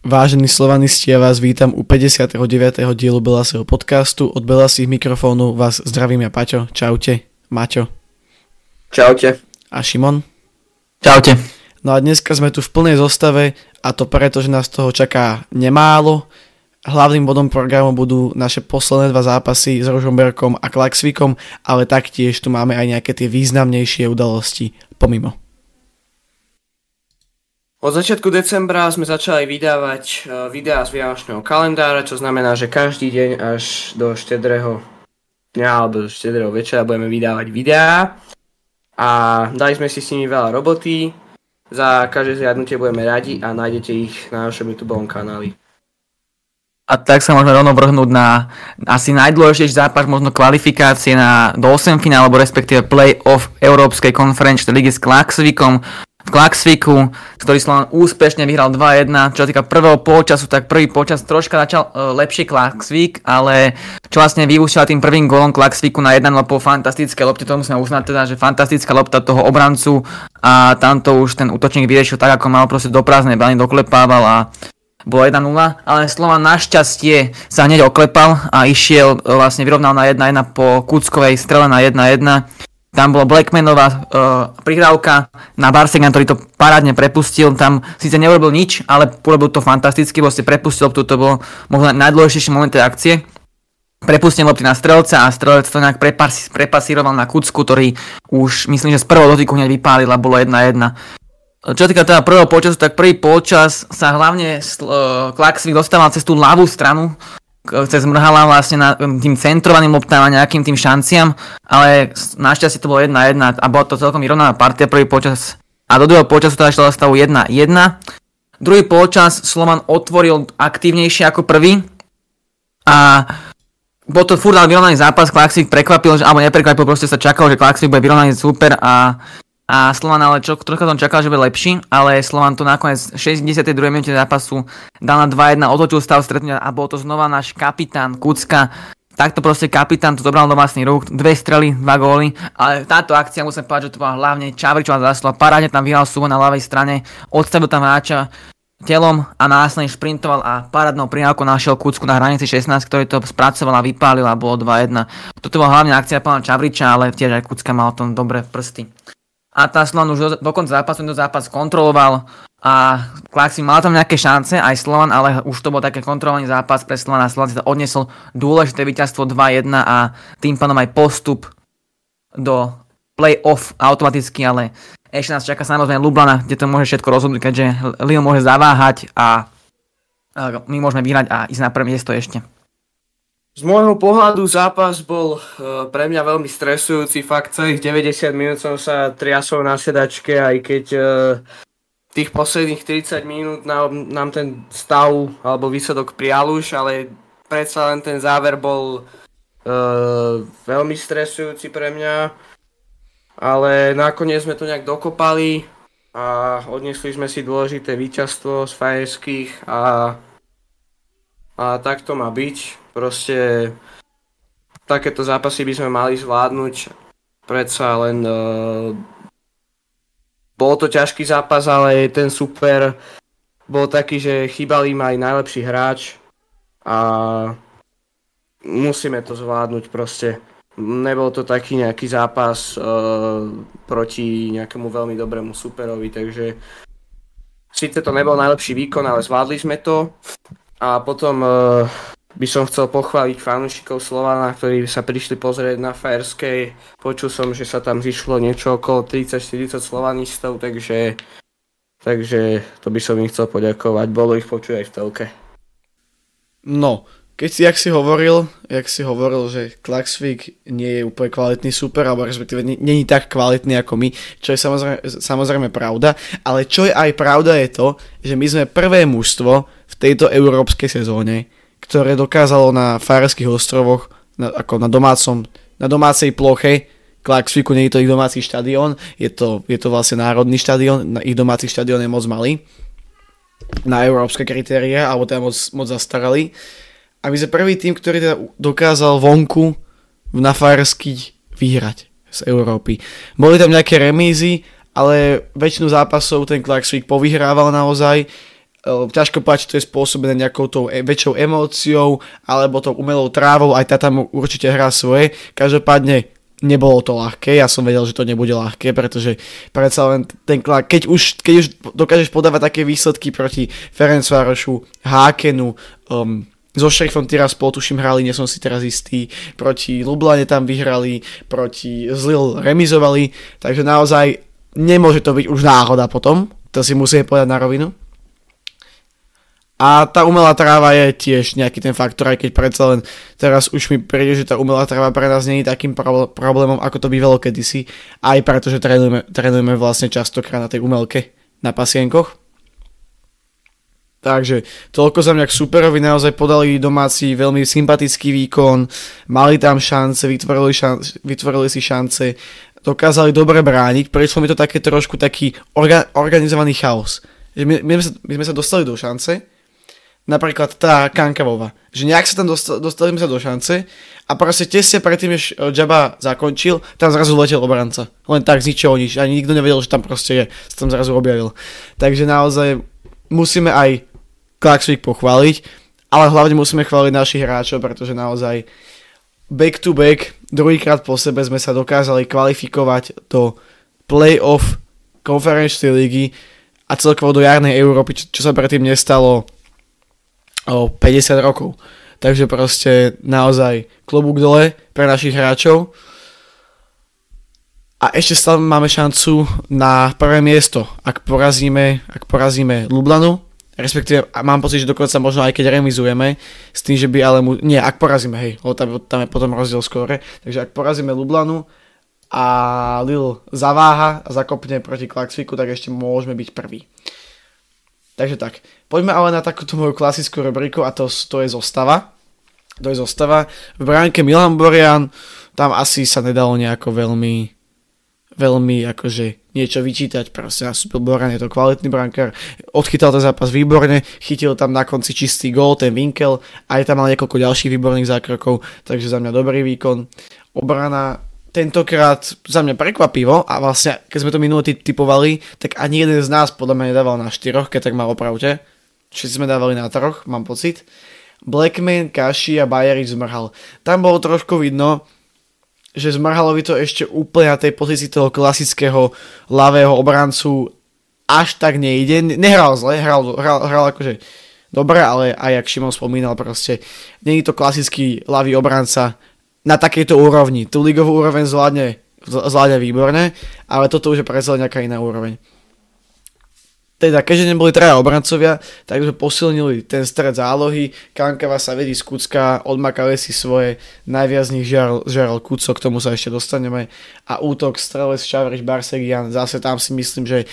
Vážení slovanisti, ja vás vítam u 59. dielu Belasého podcastu. Od Belasých mikrofónu vás zdravím ja Paťo. Čaute. Maťo. Čaute. A Šimon. Čaute. No a dneska sme tu v plnej zostave a to preto, že nás toho čaká nemálo. Hlavným bodom programu budú naše posledné dva zápasy s Rožomberkom a Klaxvikom, ale taktiež tu máme aj nejaké tie významnejšie udalosti pomimo. Od začiatku decembra sme začali vydávať e, videá z Vianočného kalendára, čo znamená, že každý deň až do štedrého dňa alebo do štedrého večera budeme vydávať videá. A dali sme si s nimi veľa roboty. Za každé zriadnutie budeme radi a nájdete ich na našom YouTube kanáli. A tak sa môžeme rovno vrhnúť na asi najdôležitejší zápas, možno kvalifikácie na, do 8 finále, alebo respektíve play-off Európskej konferenčnej ligy s Klaxvikom v Klaxviku, ktorý Slovan úspešne vyhral 2-1. Čo sa týka prvého polčasu, tak prvý polčas troška začal uh, lepšie Klaxvik, ale čo vlastne vyústila tým prvým golom Klaxviku na 1 po fantastické lopte, to musíme uznať teda, že fantastická lopta toho obrancu a tamto už ten útočník vyriešil tak, ako mal proste do prázdnej brány doklepával a bolo 1-0, ale Slovan našťastie sa hneď oklepal a išiel, e, vlastne vyrovnal na 1-1 po Kuckovej strele na 1-1 tam bola Blackmanová uh, prihrávka na Barsegan, ktorý to parádne prepustil. Tam síce neurobil nič, ale urobil to fantasticky, vlastne prepustil to, bolo možno najdôležitejšie moment tej akcie. Prepustil lopty na strelca a strelec to nejak prepas, prepasíroval na Kucku, ktorý už myslím, že z prvého dotyku hneď vypálil a bolo 1-1. Čo týka teda prvého počasu, tak prvý počas sa hlavne uh, Klaxvik dostával cez tú ľavú stranu cez mrhala vlastne na, tým centrovaným loptám a nejakým tým šanciam, ale našťastie to bolo 1-1 a bola to celkom vyrovnaná partia prvý počas a do druhého počasu teda išlo stavu 1-1. Druhý počas Slovan otvoril aktívnejšie ako prvý a bol to furt vyrovnaný zápas, Klaxvik prekvapil, že, alebo neprekvapil, proste sa čakalo, že Klaxvik bude vyrovnaný super a a Slovan ale čo, trocha som čakal, že bude lepší, ale Slovan to nakoniec v 62. minúte zápasu dal na 2-1, otočil stav stretnutia a bol to znova náš kapitán Kucka. Takto proste kapitán to zobral do vlastných rúk, dve strely, dva góly, ale táto akcia musím povedať, že to bola hlavne Čavričová zásluha, parádne tam vyhral Suvo na ľavej strane, odstavil tam hráča telom a následne šprintoval a parádnou prihrávkou našiel Kucku na hranici 16, ktorý to spracoval a vypálil a bolo 2-1. Toto bola hlavne akcia pána Čavriča, ale tiež aj Kucka mal o tom dobre prsty a Slovan už do, do konca zápasu tento zápas kontroloval a Klaxvik mal tam nejaké šance, aj Slovan, ale už to bol také kontrolovaný zápas pre Slovan a Slovan si to odnesol dôležité víťazstvo 2-1 a tým pádom aj postup do play-off automaticky, ale ešte nás čaká samozrejme Lublana, kde to môže všetko rozhodnúť, keďže Lyon môže zaváhať a my môžeme vyhrať a ísť na prvé miesto ešte. Z môjho pohľadu zápas bol uh, pre mňa veľmi stresujúci. Fakt celých 90 minút som sa triasol na sedačke, aj keď uh, tých posledných 30 minút nám, nám ten stav alebo výsledok prijal už, ale predsa len ten záver bol uh, veľmi stresujúci pre mňa. Ale nakoniec sme to nejak dokopali a odnesli sme si dôležité víťazstvo z fajerských a, a tak to má byť Proste takéto zápasy by sme mali zvládnuť. Predsa len uh, bol to ťažký zápas, ale ten super bol taký, že chýbal im aj najlepší hráč a musíme to zvládnuť proste. Nebol to taký nejaký zápas uh, proti nejakému veľmi dobrému superovi, takže síce to nebol najlepší výkon, ale zvládli sme to. A potom uh, by som chcel pochváliť fanúšikov Slovana, ktorí sa prišli pozrieť na Fairskej. Počul som, že sa tam zišlo niečo okolo 30-40 slovanistov, takže, takže to by som im chcel poďakovať. Bolo ich počuť aj v telke. No, keď si, jak si hovoril, jak si hovoril, že Klaxvik nie je úplne kvalitný super, alebo respektíve není tak kvalitný ako my, čo je samozrejme, samozrejme pravda, ale čo je aj pravda je to, že my sme prvé mužstvo v tejto európskej sezóne, ktoré dokázalo na Fajerských ostrovoch na, ako na domácom, na domácej ploche Klaxviku nie je to ich domáci štadión, je to, je to vlastne národný štadión, ich domáci štadión je moc malý na európske kritéria, alebo teda moc, moc zastarali. A my sme prvý tým, ktorý teda dokázal vonku na Fajerských vyhrať z Európy. Boli tam nejaké remízy, ale väčšinu zápasov ten Klaxvik povyhrával naozaj ťažko povedať, či to je spôsobené nejakou tou e- väčšou emóciou alebo tou umelou trávou, aj tá tam určite hrá svoje. Každopádne nebolo to ľahké, ja som vedel, že to nebude ľahké, pretože predsa len ten keď už, keď už dokážeš podávať také výsledky proti Ferencvárošu, Hákenu, um, so Šerifom Tiraspol, tuším, hrali, nie som si teraz istý, proti Lublane tam vyhrali, proti Zlil remizovali, takže naozaj nemôže to byť už náhoda potom, to si musíme povedať na rovinu. A tá umelá tráva je tiež nejaký ten faktor, aj keď predsa len teraz už mi príde, že tá umelá tráva pre nás nie je takým problémom, ako to bývalo kedysi, aj preto, že trénujeme, trénujeme vlastne častokrát na tej umelke, na pasienkoch. Takže toľko za mňa k superovi, naozaj podali domáci veľmi sympatický výkon, mali tam šance, vytvorili, šance, vytvorili si šance, dokázali dobre brániť, prišlo mi to také trošku taký orga, organizovaný chaos. My, my, sme sa, my sme sa dostali do šance, napríklad tá Kankavova, že nejak sa tam dostali, dostali sa do šance a proste tesne predtým, než Jabba zakončil, tam zrazu letel obranca. Len tak z ničoho nič, ani nikto nevedel, že tam proste je, sa tam zrazu objavil. Takže naozaj musíme aj Klaxvik pochváliť, ale hlavne musíme chváliť našich hráčov, pretože naozaj back to back, druhýkrát po sebe sme sa dokázali kvalifikovať do playoff konferenčnej ligy a celkovo do jarnej Európy, čo, čo sa predtým nestalo o 50 rokov. Takže proste naozaj klobúk dole pre našich hráčov. A ešte stále máme šancu na prvé miesto, ak porazíme, ak porazíme Lublanu, respektíve mám pocit, že dokonca možno aj keď remizujeme, s tým, že by ale mu... Nie, ak porazíme, hej, lebo tam, tam je potom rozdiel skóre, takže ak porazíme Lublanu a Lil zaváha a zakopne proti Klaxviku, tak ešte môžeme byť prvý. Takže tak, poďme ale na takúto moju klasickú rubriku a to, to je zostava. To je zostava. V bránke Milan Borian, tam asi sa nedalo nejako veľmi veľmi akože niečo vyčítať, proste nastúpil Boran, je to kvalitný brankár, odchytal ten zápas výborne, chytil tam na konci čistý gól, ten Winkel, aj tam mal niekoľko ďalších výborných zákrokov, takže za mňa dobrý výkon. Obrana tentokrát za mňa prekvapivo a vlastne keď sme to minulý typovali, tak ani jeden z nás podľa mňa nedával na štyroch, keď tak mal opravte. Všetci sme dávali na troch, mám pocit. Blackman, Kashi a Bajerič zmrhal. Tam bolo trošku vidno, že Zmarhalovi to ešte úplne na tej pozícii toho klasického ľavého obrancu až tak nejde. Nehral zle, hral, hral, hral akože dobre, ale aj jak Šimon spomínal proste, je to klasický ľavý obranca na takejto úrovni. Tú ligovú úroveň zvládne, zvládne výborne, ale toto už je predsa nejaká iná úroveň. Teda keďže neboli traja obrancovia, tak sme posilnili ten stred zálohy, Kankava sa vedí z Kucka, odmakali si svoje, najviac z nich žiaral, žiaral Kuco, k tomu sa ešte dostaneme. A útok Strelec, Čavriš, Barsegian, zase tam si myslím, že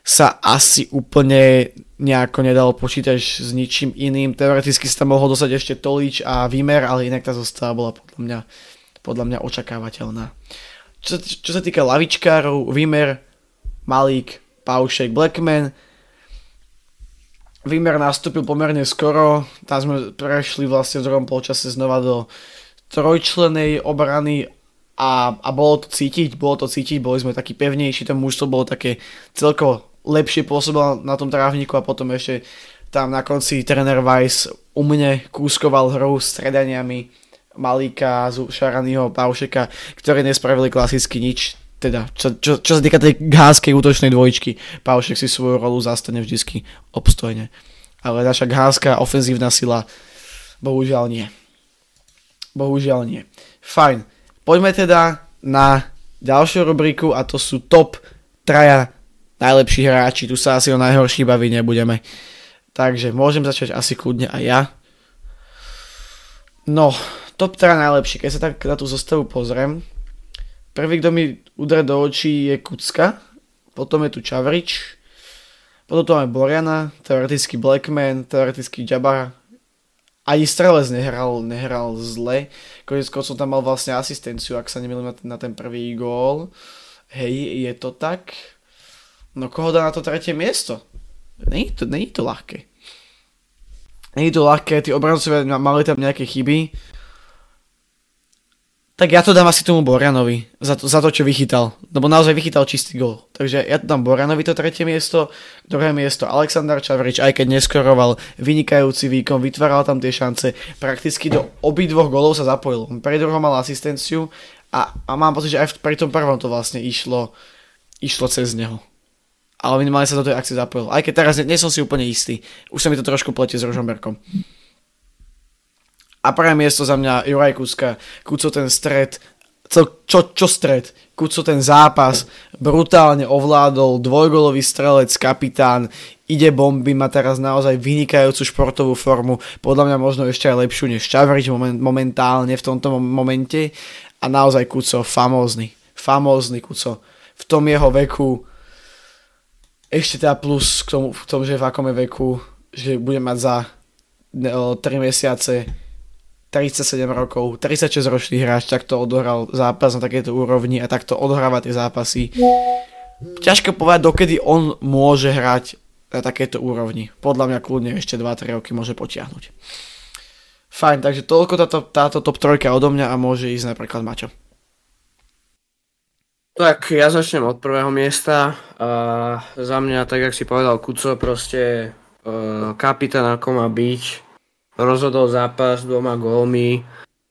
sa asi úplne nejako nedalo počítať s ničím iným. Teoreticky sa tam mohol dostať ešte Tolič a Vimer, ale inak tá zostava bola podľa mňa, podľa mňa očakávateľná. Čo, čo sa týka lavičkárov, Vimer, Malík, Paušek Blackman. Výmer nastúpil pomerne skoro, tam sme prešli vlastne v druhom polčase znova do trojčlenej obrany a, a bolo to cítiť, bolo to cítiť, boli sme takí pevnejší, to bolo také celkovo lepšie pôsobilo na tom trávniku a potom ešte tam na konci tréner Weiss u mne kúskoval hru s stredaniami Malíka, Šaranyho, Paušeka, ktorí nespravili klasicky nič, teda, čo, čo, čo sa týka tej gháskej útočnej dvojičky, Paušek si svoju rolu zastane vždycky obstojne. Ale naša gháska ofenzívna sila, bohužiaľ nie. Bohužiaľ nie. Fajn. Poďme teda na ďalšiu rubriku a to sú top traja najlepší hráči. Tu sa asi o najhorší baviť nebudeme. Takže môžem začať asi kľudne aj ja. No, top 3 najlepší. Keď sa tak na tú zostavu pozriem, Prvý, kto mi udre do očí je Kucka, potom je tu Čavrič, potom tu máme Boriana, teoreticky Blackman, teoreticky Jabba. Ani Strelec nehral, nehral zle. Konec som tam mal vlastne asistenciu, ak sa nemýlim na, ten, na ten prvý gól. Hej, je to tak? No koho dá na to tretie miesto? Není to, není to ľahké. Není to ľahké, tí obrancovia mali tam nejaké chyby Tak ja to dám asi tomu Boranovi za to, za to čo vychytal. Lebo naozaj vychytal čistý gol. Takže ja to dám Boranovi to tretie miesto, druhé miesto Aleksandar Čavrič, aj keď neskoroval vynikajúci výkon, vytváral tam tie šance, prakticky do obidvoch golov sa zapojil. Pre druhom mal asistenciu a, a mám pocit, že aj pri tom prvom to vlastne išlo, išlo cez neho. Ale minimálne sa do tej akcie zapojil. Aj keď teraz nie, som si úplne istý. Už sa mi to trošku pletie s Rožomberkom. A prvé miesto za mňa Juraj Kuska. Kuco ten stred, čo, čo, čo stred? Kuco ten zápas brutálne ovládol, dvojgolový strelec, kapitán, ide bomby, má teraz naozaj vynikajúcu športovú formu, podľa mňa možno ešte aj lepšiu než Čavrič moment, momentálne v tomto momente a naozaj Kuco famózny, famózny Kuco. V tom jeho veku ešte teda plus k tomu, v tom, že v akom je veku, že bude mať za 3 mesiace 37 rokov, 36 ročný hráč takto odohral zápas na takéto úrovni a takto odohráva tie zápasy. Ťažko povedať, dokedy on môže hrať na takéto úrovni. Podľa mňa kľudne ešte 2-3 roky môže potiahnuť. Fajn, takže toľko táto, táto top trojka odo mňa a môže ísť napríklad Maťo. Tak ja začnem od prvého miesta. A za mňa, tak jak si povedal Kuco, proste uh, kapitán ako má byť rozhodol zápas dvoma gólmi.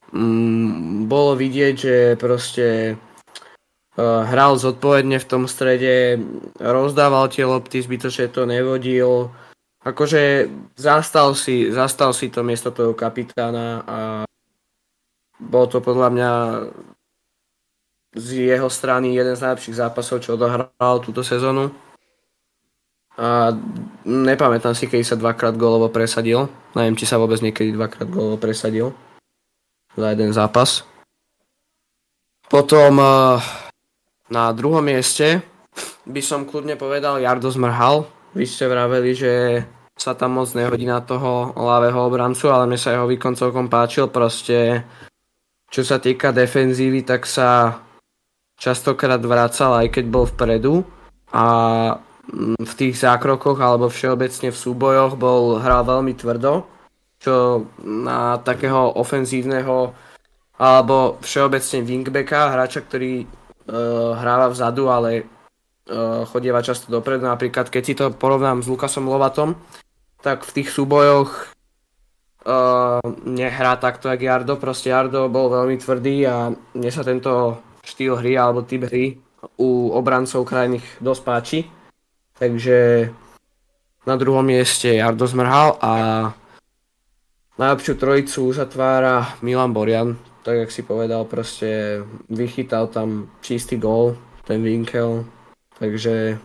Mm, bolo vidieť, že proste uh, hral zodpovedne v tom strede, rozdával tie lopty, zbytočne to nevodil. Akože zastal si, zastal si to miesto toho kapitána a bol to podľa mňa z jeho strany jeden z najlepších zápasov, čo odohral túto sezónu. A nepamätám si, keď sa dvakrát gólovo presadil. Neviem, či sa vôbec niekedy dvakrát gólovo presadil za jeden zápas. Potom na druhom mieste by som kľudne povedal Jardo Zmrhal. Vy ste vraveli, že sa tam moc nehodí na toho ľavého obrancu, ale mne sa jeho výkon celkom páčil. Proste, čo sa týka defenzívy, tak sa častokrát vracal, aj keď bol vpredu. A v tých zákrokoch alebo všeobecne v súbojoch bol hral veľmi tvrdo, čo na takého ofenzívneho alebo všeobecne wingbacka, hráča, ktorý uh, hráva vzadu, ale uh, chodieva často dopredu. Napríklad, keď si to porovnám s Lukasom Lovatom, tak v tých súbojoch uh, nehrá takto, jak Jardo. Proste Jardo bol veľmi tvrdý a mne sa tento štýl hry alebo typ hry u obrancov krajných dosť páči. Takže na druhom mieste Jardo Zmrhal a najlepšiu trojicu uzatvára Milan Borian. Tak jak si povedal, proste vychytal tam čistý gól, ten Winkel. Takže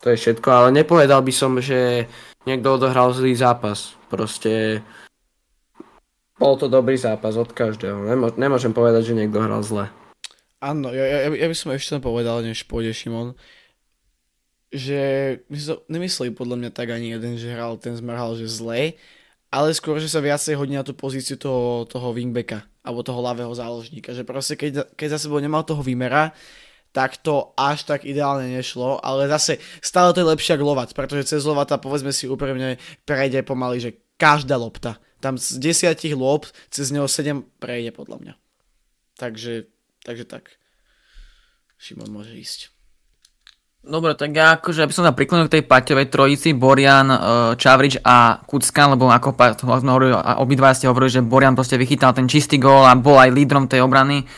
to je všetko, ale nepovedal by som, že niekto odohral zlý zápas. Proste bol to dobrý zápas od každého. Nemô- nemôžem povedať, že niekto hral zle. Áno, ja, ja, ja by som ešte povedal, než pôjde Šimon, že nemysleli podľa mňa tak ani jeden, že hral ten zmrhal, že zle, ale skôr, že sa viacej hodí na tú pozíciu toho, toho wingbacka alebo toho ľavého záložníka, že proste keď, keď za sebou nemal toho výmera, tak to až tak ideálne nešlo, ale zase stále to je lepšie ako Lovac, pretože cez Lovata povedzme si úprimne prejde pomaly, že každá lopta. Tam z desiatich lop cez neho 7 prejde podľa mňa. Takže, takže tak. Šimon môže ísť. Dobre, tak ja akože by som sa priklonil k tej Paťovej trojici, Borian, e, Čavrič a Kucka, lebo ako sme hovorili, obidva ste hovorili, že Borian proste vychytal ten čistý gól a bol aj lídrom tej obrany.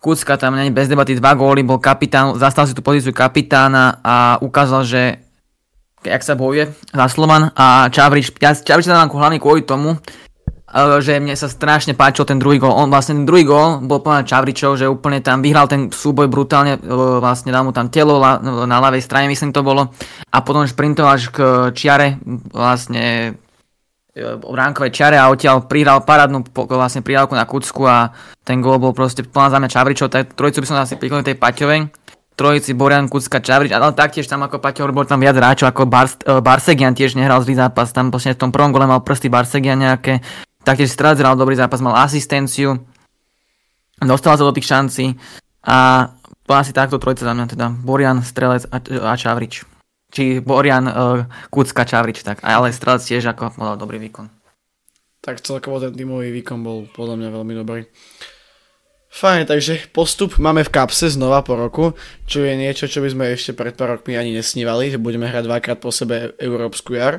Kucka tam není bez debaty dva góly, bol kapitán, zastal si tú pozíciu kapitána a ukázal, že jak sa bojuje za Slovan a Čavrič, ja Čavrič sa hlavne kvôli tomu, že mne sa strašne páčil ten druhý gól. On vlastne ten druhý gól bol plná Čavričov, že úplne tam vyhral ten súboj brutálne, vlastne dal mu tam telo na ľavej strane, myslím to bolo. A potom šprintoval až k čiare, vlastne ránkovej čiare a odtiaľ prihral parádnu vlastne prihravku na Kucku a ten gól bol proste plná za mňa Čavričov, tak trojicu by som asi priklonil tej Paťovej trojici Borian, Kucka, Čavrič, ale taktiež tam ako Paťo bol tam viac hráčov, ako Bars, Barsegian tiež nehral zlý zápas, tam vlastne v tom prvom gole mal prsty Barsegian nejaké, Taktiež Strelec hral dobrý zápas, mal asistenciu, dostal sa do tých šancí a asi takto trojca za mňa, teda Borian, Strelec a, a Čavrič. Či Borian, uh, Kucka, Čavrič, tak. Ale Strelec tiež ako mal dobrý výkon. Tak celkovo ten tímový výkon bol podľa mňa veľmi dobrý. Fajn, takže postup máme v kapse znova po roku, čo je niečo, čo by sme ešte pred pár rokmi ani nesnívali, že budeme hrať dvakrát po sebe Európsku jar.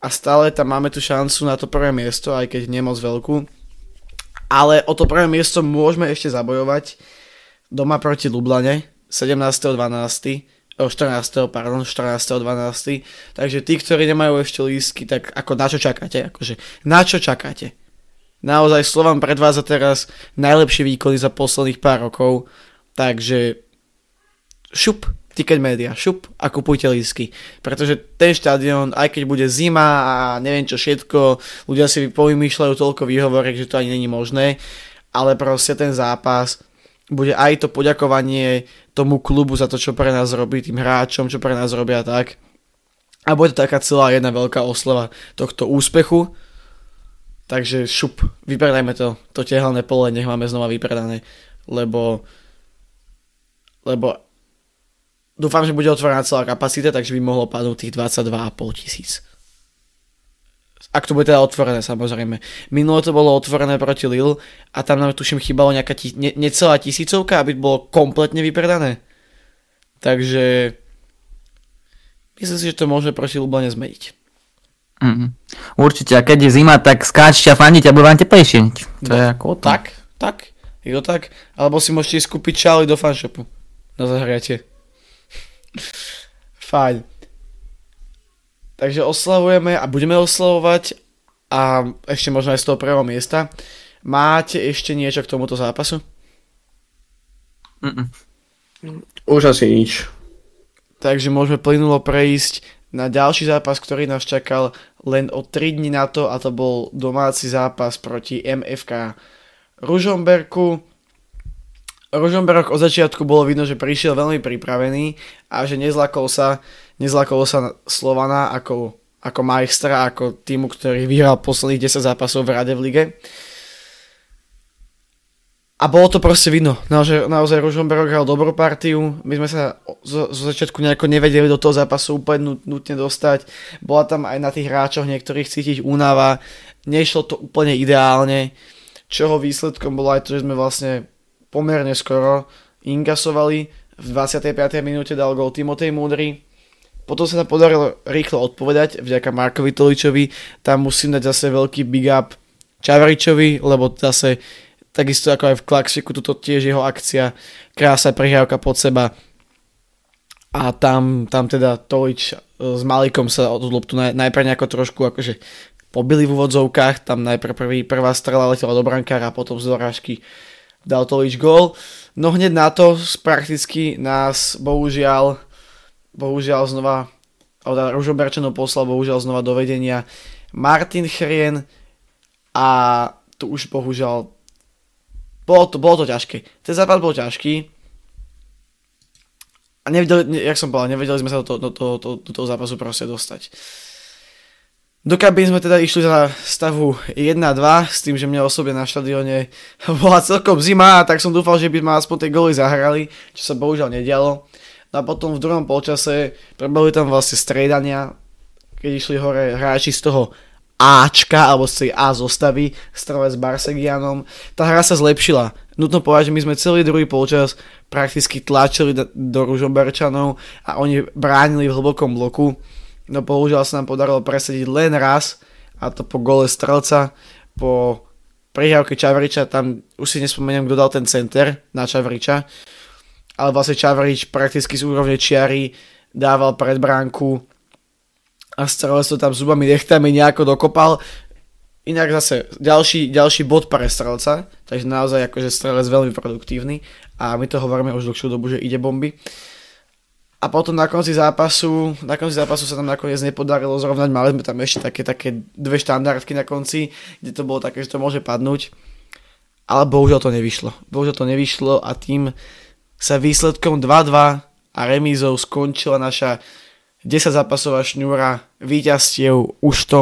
A stále tam máme tu šancu na to prvé miesto, aj keď nie moc veľkú. Ale o to prvé miesto môžeme ešte zabojovať doma proti Lublane 17.12. 14. pardon, 14.12. Takže tí, ktorí nemajú ešte lístky, tak ako na čo čakáte? Akože, na čo čakáte? Naozaj Slovan predvádza teraz najlepšie výkony za posledných pár rokov, takže šup, ticket media, šup a kupujte lísky. Pretože ten štadión, aj keď bude zima a neviem čo všetko, ľudia si povymýšľajú toľko výhovorek, že to ani není možné, ale proste ten zápas bude aj to poďakovanie tomu klubu za to, čo pre nás robí, tým hráčom, čo pre nás robia tak. A bude to taká celá jedna veľká oslava tohto úspechu Takže šup, vypredajme to, to tehelné pole, nech máme znova vypredané, lebo, lebo dúfam, že bude otvorená celá kapacita, takže by mohlo padnúť tých 22,5 tisíc. Ak to bude teda otvorené, samozrejme. Minulo to bolo otvorené proti Lille a tam nám tuším chýbalo nejaká ti- ne- necelá tisícovka, aby bolo kompletne vypredané. Takže myslím si, že to môže proti Lublane zmeniť. Mm. Určite, a keď je zima, tak skáčte a fandite a bude vám teplejšie. To no, je ako o tom. Tak, tak, je to tak. Alebo si môžete ísť kúpiť čály do fanshopu na zahriatie. Fajn. Takže oslavujeme a budeme oslavovať a ešte možno aj z toho prvého miesta. Máte ešte niečo k tomuto zápasu? Mm-mm. Už asi nič. Takže môžeme plynulo prejsť na ďalší zápas, ktorý nás čakal len o 3 dní na to a to bol domáci zápas proti MFK Ružomberku. Ružomberok od začiatku bolo vidno, že prišiel veľmi pripravený a že nezlakol sa, nezlakol sa Slovana ako, ako majstra, ako týmu, ktorý vyhral posledných 10 zápasov v Rade v lige. A bolo to proste vidno. Naozaj, naozaj Ružomberok hral dobrú partiu. My sme sa zo, zo začiatku nejako nevedeli do toho zápasu úplne nutne dostať. Bola tam aj na tých hráčoch niektorých cítiť únava. Nešlo to úplne ideálne. Čoho výsledkom bolo aj to, že sme vlastne pomerne skoro inkasovali. V 25. minúte dal gol Timotej Múdry. Potom sa nám podarilo rýchlo odpovedať vďaka Markovi Toličovi. Tam musím dať zase veľký big up Čavaričovi, lebo zase takisto ako aj v Klaxiku, tuto tiež jeho akcia, krása prihrávka pod seba a tam, tam teda Tolič e, s Malikom sa od loptu naj, najprv nejako trošku akože pobili v úvodzovkách, tam najprv prvý, prvá strela letela do brankára a potom z dorážky dal Tolič gól. No hneď na to prakticky nás bohužiaľ bohužiaľ znova alebo Ružoberčanov poslal bohužiaľ znova do vedenia Martin Chrien a tu už bohužiaľ bolo to, bolo to ťažké. Ten západ bol ťažký. A nevedeli, ne, jak som povedal, nevedeli sme sa do, do, do, do, do toho zápasu proste dostať. Do kabín sme teda išli za stavu 1-2 s tým, že mňa osobne na štadióne bola celkom zima, tak som dúfal, že by sme aspoň tie goly zahrali, čo sa bohužiaľ nedialo. No a potom v druhom polčase prebehli tam vlastne striedania, keď išli hore hráči z toho Ačka, alebo z tej A zostavy, strove s Barsegianom. Tá hra sa zlepšila. Nutno povedať, že my sme celý druhý polčas prakticky tlačili do Ružomberčanov a oni bránili v hlbokom bloku. No bohužiaľ sa nám podarilo presediť len raz a to po gole strelca, po prihrávke Čavriča, tam už si nespomeniem, kto dal ten center na Čavriča, ale vlastne Čavrič prakticky z úrovne čiary dával pred bránku a strelec to tam zubami nechtami nejako dokopal. Inak zase ďalší, ďalší bod pre strelca, takže naozaj akože strelec veľmi produktívny a my to hovoríme už dlhšiu dobu, že ide bomby. A potom na konci zápasu, na konci zápasu sa tam nakoniec nepodarilo zrovnať, mali sme tam ešte také, také dve štandardky na konci, kde to bolo také, že to môže padnúť. Ale bohužiaľ to nevyšlo. Bohužiaľ to nevyšlo a tým sa výsledkom 2-2 a remízou skončila naša 10 zápasová šňúra víťazstiev, už to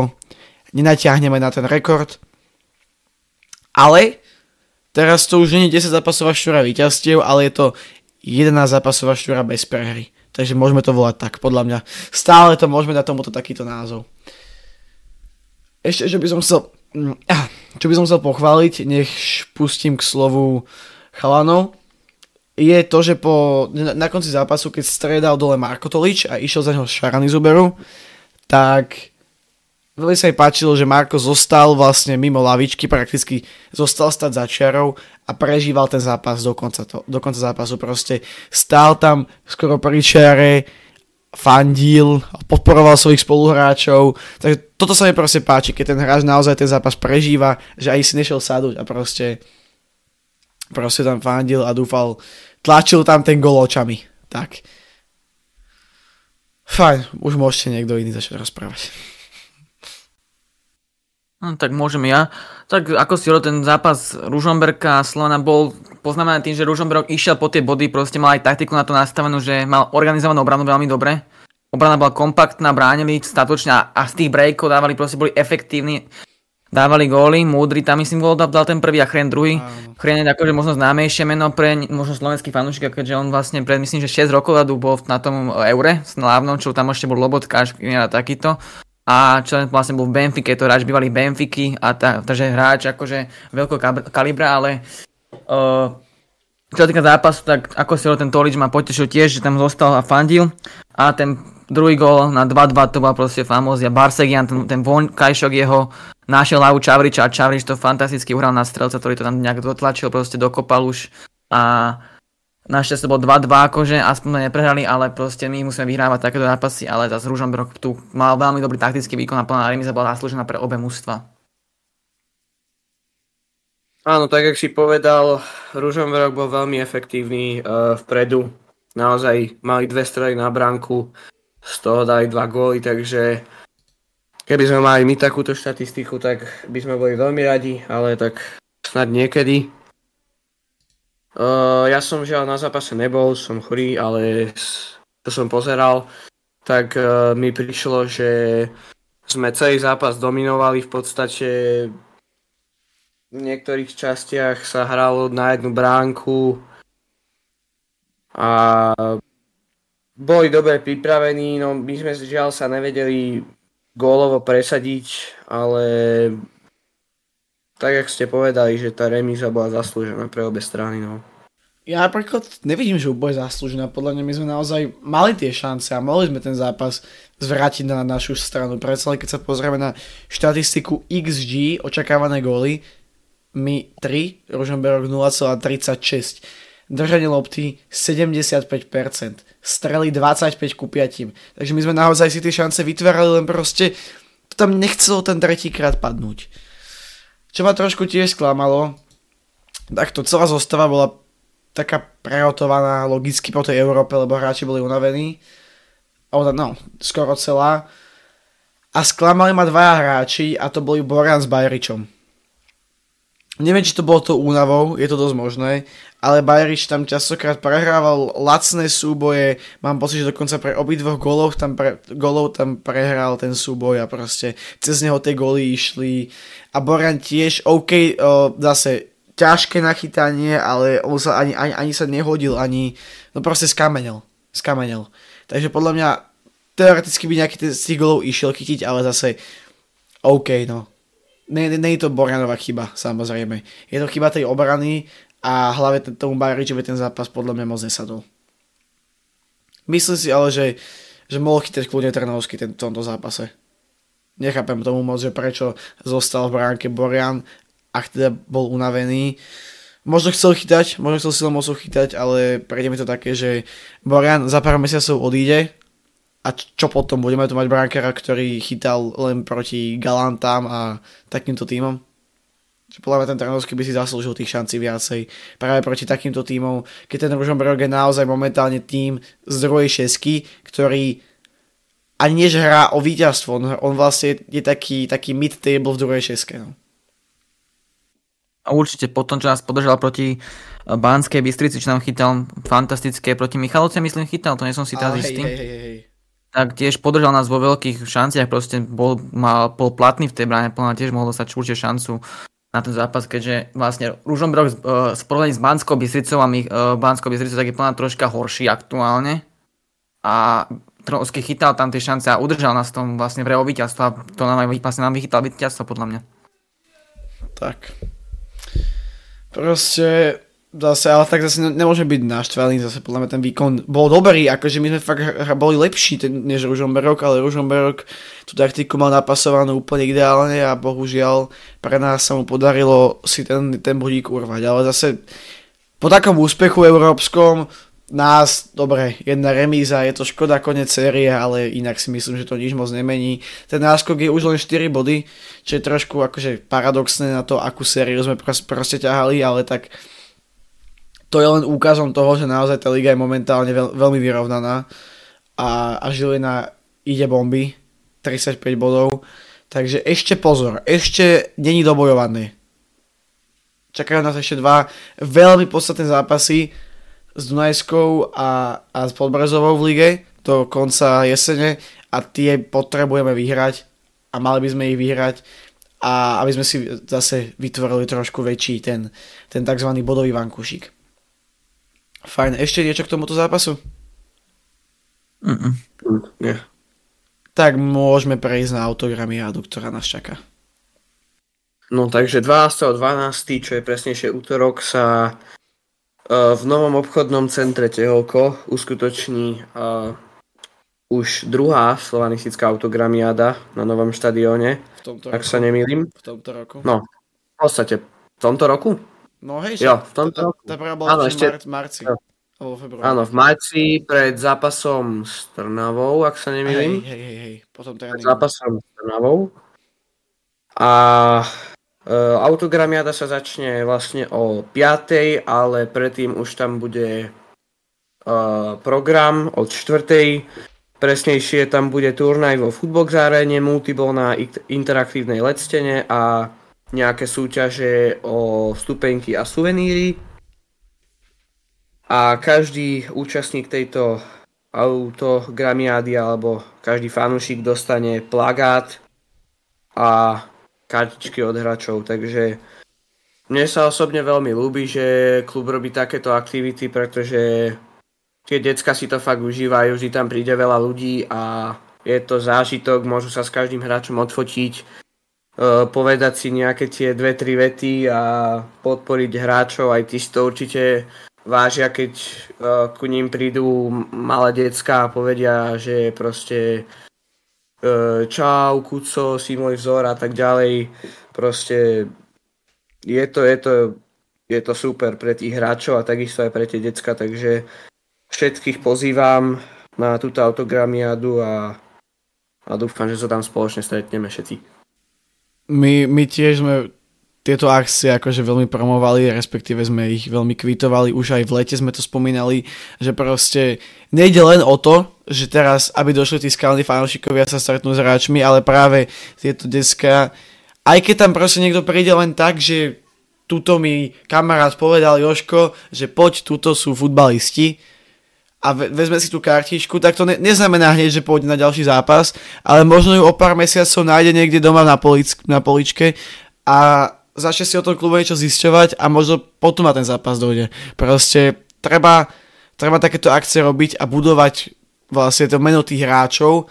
nenatiahneme na ten rekord. Ale teraz to už nie je 10 zápasová šňúra víťazstiev, ale je to 11 zápasová šňúra bez prehry. Takže môžeme to volať tak, podľa mňa. Stále to môžeme dať tomuto takýto názov. Ešte, čo by som chcel, mm, čo by som chcel pochváliť, nech pustím k slovu chalanov, je to, že po, na, na konci zápasu, keď stredal dole Marko Tolič a išiel za neho Šarany Zuberu, tak veľmi sa mi páčilo, že Marko zostal vlastne mimo lavičky, prakticky zostal stať za čiarou a prežíval ten zápas do konca, to, do konca zápasu. Proste stál tam skoro pri čiare, fandil, podporoval svojich spoluhráčov. Takže toto sa mi proste páči, keď ten hráč naozaj ten zápas prežíva, že aj si nešiel sadnúť a proste proste tam fandil a dúfal, tlačil tam ten gol očami. Tak. Fajn, už môžete niekto iný začať rozprávať. No, tak môžem ja. Tak ako si ten zápas Ružomberka a Slovana bol poznamenaný tým, že Ružomberok išiel po tie body, proste mal aj taktiku na to nastavenú, že mal organizovanú obranu veľmi dobre. Obrana bola kompaktná, bránili statočne a z tých breakov dávali, proste boli efektívni dávali góly, Múdry tam myslím gól dal ten prvý a Chren druhý. Chren je akože možno známejšie meno pre možno slovenský fanúšik, keďže on vlastne pred myslím, že 6 rokov dadu bol na tom Eure s Lávnom, čo tam ešte bol Lobotka a takýto. A čo vlastne bol v Benfike, to hráč bývalý Benfiky, a ta, takže hráč akože veľkého kalibra, ale uh, čo týka zápasu, tak ako si ho ten Tolič ma potešil tiež, že tam zostal a fandil. A ten druhý gól na 2-2 to bol proste famózia. Barsegian, ten, ten vonkajšok jeho našiel ľavú Čavriča a Čavrič to fantasticky uhral na strelca, ktorý to tam nejak dotlačil, proste dokopal už a Našťastie bol 2-2 akože, aspoň neprehrali, ale proste my musíme vyhrávať takéto zápasy, ale zase Ružomberok tu mal veľmi dobrý taktický výkon a plná remiza bola zaslúžená pre obe mužstva. Áno, tak jak si povedal, Ružomberok bol veľmi efektívny uh, vpredu. Naozaj mali dve strely na bránku, z toho dali dva góly, takže Keby sme mali my takúto štatistiku, tak by sme boli veľmi radi, ale tak snad niekedy. Uh, ja som žiaľ na zápase nebol, som chorý, ale to som pozeral, tak uh, mi prišlo, že sme celý zápas dominovali v podstate v niektorých častiach sa hralo na jednu bránku a boli dobre pripravení, no my sme žiaľ sa nevedeli gólovo presadiť, ale tak, jak ste povedali, že tá remíza bola zaslúžená pre obe strany. No. Ja napríklad nevidím, že bude zaslúžená. Podľa mňa my sme naozaj mali tie šance a mohli sme ten zápas zvrátiť na našu stranu. Predsa keď sa pozrieme na štatistiku XG, očakávané góly, my 3, Rožomberok 0,36 držanie lopty 75%, strely 25 ku 5. Takže my sme naozaj si tie šance vytvárali, len proste to tam nechcelo ten tretíkrát padnúť. Čo ma trošku tiež sklamalo, tak to celá zostava bola taká prehotovaná logicky po tej Európe, lebo hráči boli unavení. No, skoro celá. A sklamali ma dvaja hráči a to boli Boran s Bajričom. Neviem, či to bolo to únavou, je to dosť možné, ale Bajriš tam častokrát prehrával lacné súboje, mám pocit, že dokonca pre obidvoch golov tam, pre, golov tam prehral ten súboj a proste cez neho tie goly išli a Boran tiež, OK, o, zase ťažké nachytanie, ale on sa ani, ani, ani sa nehodil, ani, no proste skamenel, skamenel. Takže podľa mňa teoreticky by nejaký z tých golov išiel chytiť, ale zase OK, no. Je to Boranová chyba, samozrejme. Je to chyba tej obrany a hlavne tomu Bajričovi ten zápas podľa mňa moc nesadol. Myslím si ale, že, že mohol chytať kľudne Trnovský v tomto zápase. Nechápem tomu moc, že prečo zostal v bránke Borian, ak teda bol unavený. Možno chcel chytať, možno chcel silou mocou chytať, ale prejde mi to také, že Borian za pár mesiacov odíde a čo potom? Budeme tu mať brankera, ktorý chytal len proti Galantám a takýmto týmom? podľa mňa ten Trnavský by si zaslúžil tých šancí viacej práve proti takýmto týmom, keď ten Ružomberok je naozaj momentálne tým z druhej šesky, ktorý ani než hrá o víťazstvo, on, on vlastne je taký, taký mid-table v druhej šeske. No. A určite potom, čo nás podržal proti Banskej Bystrici, čo nám chytal fantastické, proti Michalovce myslím chytal, to nie som si teraz istý. Hej, hej, hej. Tak tiež podržal nás vo veľkých šanciach, proste bol, mal, bol platný v tej bráne, plná tiež mohol dostať určite šancu na ten zápas, keďže vlastne Ružomberok uh, s Banskou Bystricou a my, uh, Banskou Bystricou tak je plná troška horší aktuálne a Trnovský chytal tam tie šance a udržal nás tom vlastne pre víťazstvo a to nám aj vlastne nám vychytal víťazstvo podľa mňa. Tak. Proste zase, ale tak zase nemôže byť naštvaný, zase podľa mňa ten výkon bol dobrý, akože my sme fakt boli lepší ten, než Ružomberok, ale Ružomberok tú taktiku mal napasovanú úplne ideálne a bohužiaľ pre nás sa mu podarilo si ten, ten bodík urvať, ale zase po takom úspechu európskom nás, dobre, jedna remíza, je to škoda konec série, ale inak si myslím, že to nič moc nemení. Ten náskok je už len 4 body, čo je trošku akože paradoxné na to, akú sériu sme proste ťahali, ale tak to je len úkazom toho, že naozaj tá liga je momentálne veľ, veľmi vyrovnaná a, a Žilina ide bomby, 35 bodov, takže ešte pozor, ešte není dobojované. Čakajú nás ešte dva veľmi podstatné zápasy, s Dunajskou a, a s Podbrezovou v lige do konca jesene a tie potrebujeme vyhrať a mali by sme ich vyhrať a aby sme si zase vytvorili trošku väčší ten, ten tzv. bodový vankúšik. Fajn, ešte niečo k tomuto zápasu? Mm-mm. Nie. Tak môžeme prejsť na autogramiádu, ktorá nás čaká. No takže 12.12., čo je presnejšie útorok, sa Eh, v novom obchodnom centre Teholko uskutoční uh, už druhá slovanistická autogramiáda na novom štadióne, v tomto ak roku. sa nemýlim. V tomto roku? No, v podstate v tomto roku? No hej, jo, v tomto roku. Tá prvá bola ešte, v marci. Jo. Áno, v marci pred zápasom s Trnavou, ak sa nemýlim. Hej, hej, hej, potom Pred zápasom s Trnavou. A Uh, autogramiada sa začne vlastne o 5. ale predtým už tam bude uh, program od 4. Presnejšie tam bude turnaj vo Footbox Arene, multibol na interaktívnej ledstene a nejaké súťaže o stupenky a suveníry. A každý účastník tejto autogramiády alebo každý fanúšik dostane plagát a kartičky od hráčov, takže mne sa osobne veľmi ľúbi, že klub robí takéto aktivity, pretože tie decka si to fakt užívajú, vždy tam príde veľa ľudí a je to zážitok, môžu sa s každým hráčom odfotiť, povedať si nejaké tie dve, tri vety a podporiť hráčov, aj tí si to určite vážia, keď e, ku ním prídu malé decka a povedia, že proste E, čau, kuco, si môj vzor a tak ďalej. Proste je to, je to, je to super pre tých hráčov a takisto aj pre tie decka, takže všetkých pozývam na túto autogramiadu a, a dúfam, že sa tam spoločne stretneme všetci. My, my tiež sme tieto akcie akože veľmi promovali, respektíve sme ich veľmi kvitovali, už aj v lete sme to spomínali, že proste nejde len o to, že teraz, aby došli tí skalní fanúšikovia sa stretnú s hráčmi, ale práve tieto deska, aj keď tam proste niekto príde len tak, že tuto mi kamarát povedal Joško, že poď, tuto sú futbalisti, a vezme si tú kartičku, tak to ne, neznamená hneď, že pôjde na ďalší zápas, ale možno ju o pár mesiacov nájde niekde doma na, polic, na poličke a začne si o tom klube niečo zisťovať a možno potom na ten zápas dojde. Proste treba, treba takéto akcie robiť a budovať vlastne to meno tých hráčov,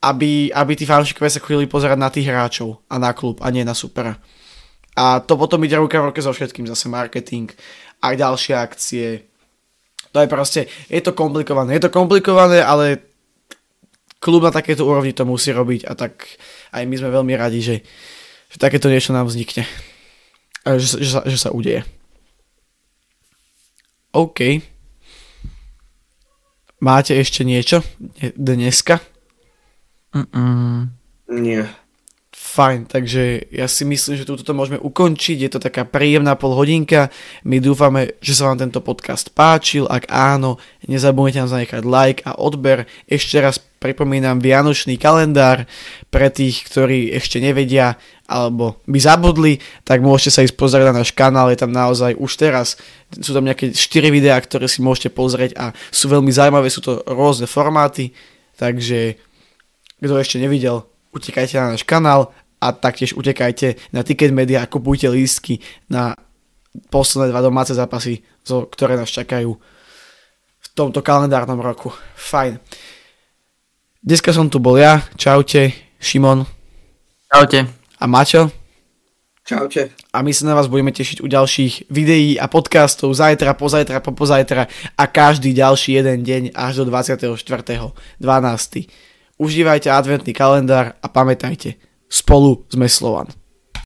aby, aby tí fanúšikovia sa chodili pozerať na tých hráčov a na klub a nie na supera. A to potom ide ruka v ruke so všetkým, zase marketing, aj ďalšie akcie. To je proste, je to komplikované. Je to komplikované, ale klub na takéto úrovni to musí robiť a tak aj my sme veľmi radi, že, že takéto niečo nám vznikne. A že, že, sa, že sa udeje. OK. Máte ešte niečo dneska? Mm-mm. Nie. Fajn, takže ja si myslím, že túto to môžeme ukončiť, je to taká príjemná pol hodinka, my dúfame, že sa vám tento podcast páčil, ak áno, nezabudnite nám zanechať like a odber, ešte raz pripomínam Vianočný kalendár, pre tých, ktorí ešte nevedia, alebo by zabudli, tak môžete sa ísť pozrieť na náš kanál, je tam naozaj už teraz, sú tam nejaké 4 videá, ktoré si môžete pozrieť a sú veľmi zaujímavé, sú to rôzne formáty, takže kto ešte nevidel, utekajte na náš kanál a taktiež utekajte na Ticket Media a kupujte lístky na posledné dva domáce zápasy, ktoré nás čakajú v tomto kalendárnom roku. Fajn. Dneska som tu bol ja, čaute, Šimon. Čaute. A Mačo. Čaute. A my sa na vás budeme tešiť u ďalších videí a podcastov zajtra, pozajtra, popozajtra a každý ďalší jeden deň až do 24.12. Užívajte adventný kalendár a pamätajte, spolu sme Slovan.